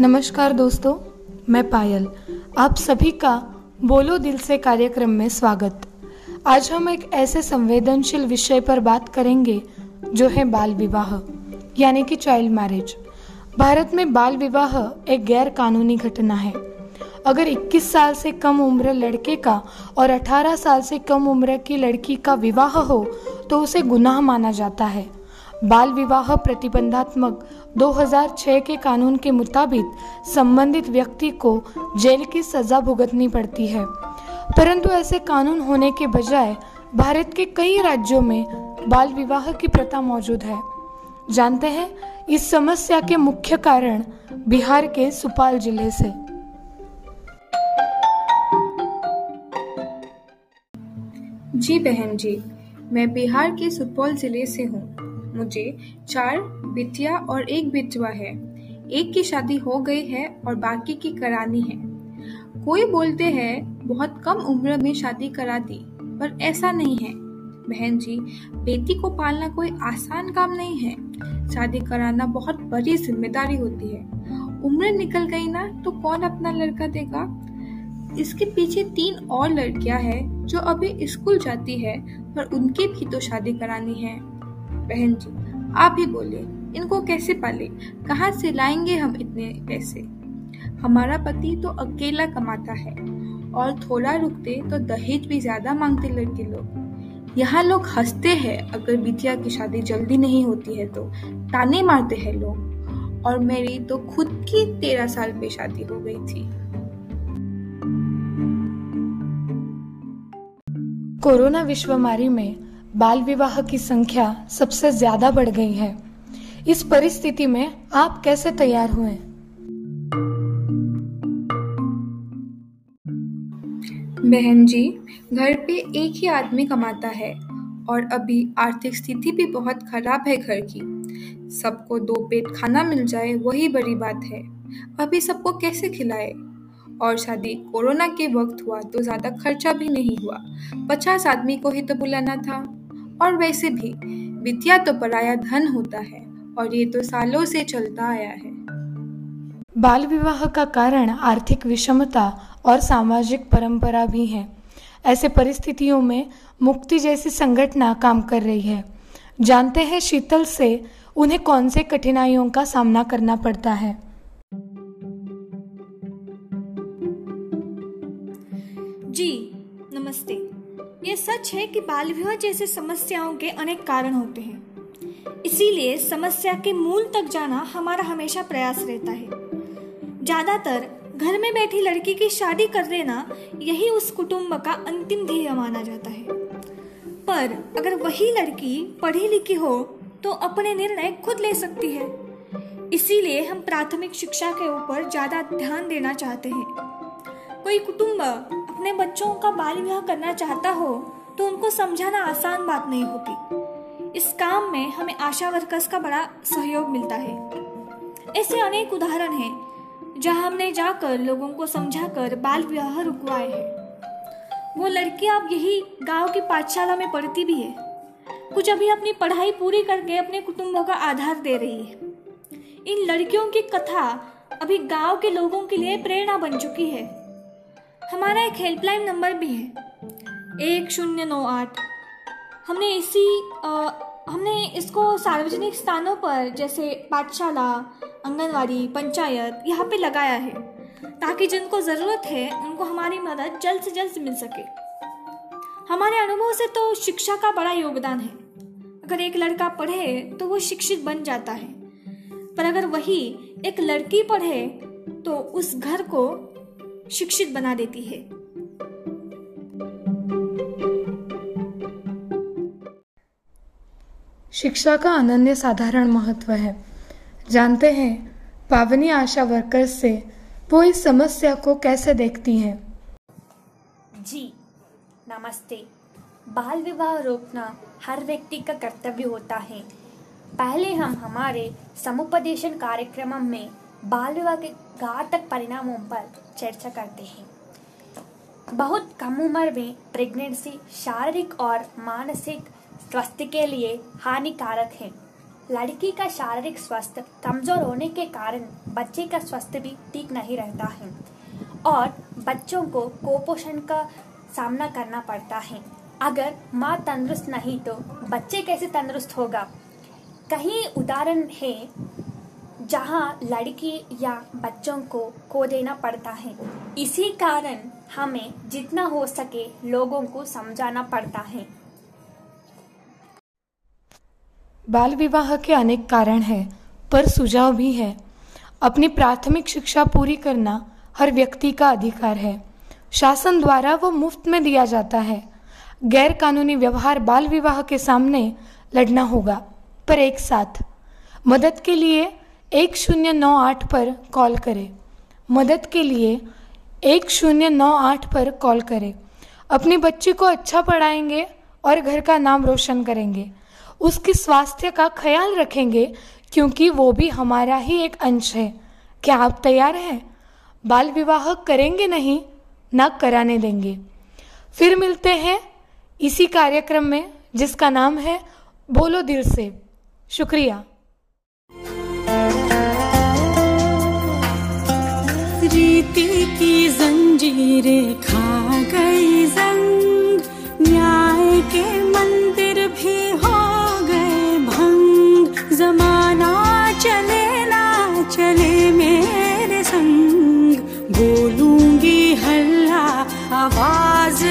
नमस्कार दोस्तों, मैं पायल। आप सभी का बोलो दिल से कार्यक्रम में स्वागत। आज हम एक ऐसे संवेदनशील विषय पर बात करेंगे, जो है बाल विवाह, यानी कि चाइल्ड मैरिज भारत में बाल विवाह एक गैर कानूनी घटना है। अगर 21 साल से कम उम्र लड़के का और 18 साल से कम उम्र की लड़की का विवाह हो तो उसे गुनाह माना जाता है। बाल विवाह प्रतिबंधात्मक 2006 के कानून के मुताबिक संबंधित व्यक्ति को जेल की सजा भुगतनी पड़ती है। परंतु ऐसे कानून होने के बजाय भारत के कई राज्यों में बाल विवाह की प्रथा मौजूद है। जानते हैं, इस समस्या के मुख्य कारण बिहार के सुपाल ज़िले से। जी बहन जी, मैं बिहार के सुपौल ज़िले से हूँ। मुझे चार बिटिया और एक बिटवा है। एक की शादी हो गई है और बाकी की करानी है। कोई बोलते हैं, बहुत कम उम्र में शादी करा दी, पर ऐसा नहीं है। बहन जी, बेटी को पालना कोई आसान काम नहीं है। शादी कराना बहुत बड़ी ज़िम्मेदारी होती है। उम्र निकल गई ना तो कौन अपना लड़का देगा? इसके पीछे तीन और लड़कियाँ हैं, जो अभी स्कूल जाती है, पर उनकी भी तो शादी करानी है। बहन जी, आप ही बोलिए, इनको कैसे पाले? कहाँ से लाएँगे हम इतने पैसे? हमारा पति तो अकेला कमाता है, और थोड़ा रुकते तो दहेज भी ज़्यादा मांगते लड़के लोग। यहाँ लोग हँसते हैं, अगर बिटिया की शादी जल्दी नहीं होती है तो ताने मारते हैं लोग। और मेरी तो खुद की तेरह साल पे शादी हो गई थी। कोरोना विश्वमारी में बाल विवाह की संख्या सबसे ज़्यादा बढ़ गई है। इस परिस्थिति में आप कैसे तैयार हुए? बहन जी, घर पे एक ही आदमी कमाता है और अभी आर्थिक स्थिति भी बहुत खराब है घर की। सबको दो पेट खाना मिल जाए, वही बड़ी बात है। अभी सबको कैसे खिलाए? और शादी कोरोना के वक्त हुआ तो ज़्यादा खर्चा भी नहीं हुआ। पचास आदमी को ही तो बुलाना था। और वैसे भी विद्या तो पराया धन होता है और ये तो सालों से चलता आया है। बाल विवाह का कारण आर्थिक विषमता और सामाजिक परंपरा भी है। ऐसे परिस्थितियों में मुक्ति जैसी संगठना काम कर रही है। जानते हैं शीतल से उन्हें कौन से कठिनाइयों का सामना करना पड़ता है। जी नमस्ते। ये सच है कि बाल विवाह जैसे समस्याओं के अनेक कारण होते हैं। इसीलिए समस्या के मूल तक जाना हमारा हमेशा प्रयास रहता है। ज़्यादातर घर में बैठी लड़की की शादी कर देना यही उस कुटुंब का अंतिम ध्येय माना जाता है। पर अगर वही लड़की पढ़ी लिखी हो तो अपने निर्णय खुद ले सकती है। इसीलिए हम प्राथमिक शिक्षा के ऊपर ज़्यादा ध्यान देना चाहते हैं। कोई कुटुंब अपने बच्चों का बाल विवाह करना चाहता हो तो उनको समझाना आसान बात नहीं होती। इस काम में हमें आशा वर्कर्स का बड़ा सहयोग मिलता है। ऐसे अनेक उदाहरण हैं, जहाँ हमने जाकर लोगों को समझाकर बाल विवाह रुकवाए हैं। वो लड़की अब यही गाँव की पाठशाला में पढ़ती भी है। कुछ अभी अपनी पढ़ाई पूरी करके अपने कुटुंबों का आधार दे रही है। इन लड़कियों की कथा अभी गाँव के लोगों के लिए प्रेरणा बन चुकी है। हमारा एक हेल्पलाइन नंबर भी है। एक शून्य नौ आठ। हमने इसी आ, हमने इसको सार्वजनिक स्थानों पर जैसे पाठशाला आंगनवाड़ी पंचायत यहाँ पे लगाया है ताकि जिनको ज़रूरत है उनको हमारी मदद जल्द से जल्द मिल सके। हमारे अनुभव से तो शिक्षा का बड़ा योगदान है। अगर एक लड़का पढ़े तो वो शिक्षित बन जाता है। पर अगर वही एक लड़की पढ़े तो उस घर को शिक्षित बना देती है। शिक्षा का अनन्य साधारण महत्व है। जानते हैं पावनी आशा वर्कर्स से वो इस समस्या को कैसे देखती हैं? जी नमस्ते। बाल विवाह रोकना हर व्यक्ति का कर्तव्य होता है। पहले हम हमारे समुपदेशन कार्यक्रम में बाल विवाह के घातक परिणामों पर चर्चा करते हैं। बहुत कम उम्र में प्रेगनेंसी शारीरिक और मानसिक स्वास्थ्य के लिए हानिकारक है। लड़की का शारीरिक स्वास्थ्य कमज़ोर होने के कारण बच्चे का स्वास्थ्य भी ठीक नहीं रहता है और बच्चों को कुपोषण का सामना करना पड़ता है। अगर माँ तंदुरुस्त नहीं तो बच्चे कैसे तंदुरुस्त होगा? कहीं उदाहरण है जहाँ लड़की या बच्चों को खो देना पड़ता है। इसी कारण हमें जितना हो सके लोगों को समझाना पड़ता है। बाल विवाह के अनेक कारण हैं, पर सुझाव भी है। अपनी प्राथमिक शिक्षा पूरी करना हर व्यक्ति का अधिकार है। शासन द्वारा वो मुफ़्त में दिया जाता है। गैर कानूनी व्यवहार बाल विवाह के सामने लड़ना होगा, पर एक साथ। मदद के लिए एक शून्य नौ आठ पर कॉल करें। मदद के लिए एक शून्य नौ आठ पर कॉल करें। अपनी बच्ची को अच्छा पढ़ाएँगे और घर का नाम रोशन करेंगे। उसके स्वास्थ्य का ख्याल रखेंगे, क्योंकि वो भी हमारा ही एक अंश है। क्या आप तैयार हैं? बाल विवाह करेंगे नहीं, ना कराने देंगे। फिर मिलते हैं इसी कार्यक्रम में, जिसका नाम है बोलो दिल से। शुक्रिया। की जंजीरें खा गई जंग। न्याय के मंदिर भी हो गए भंग। जमाना चले ना चले मेरे संग। बोलूँगी हल्ला, आवाज़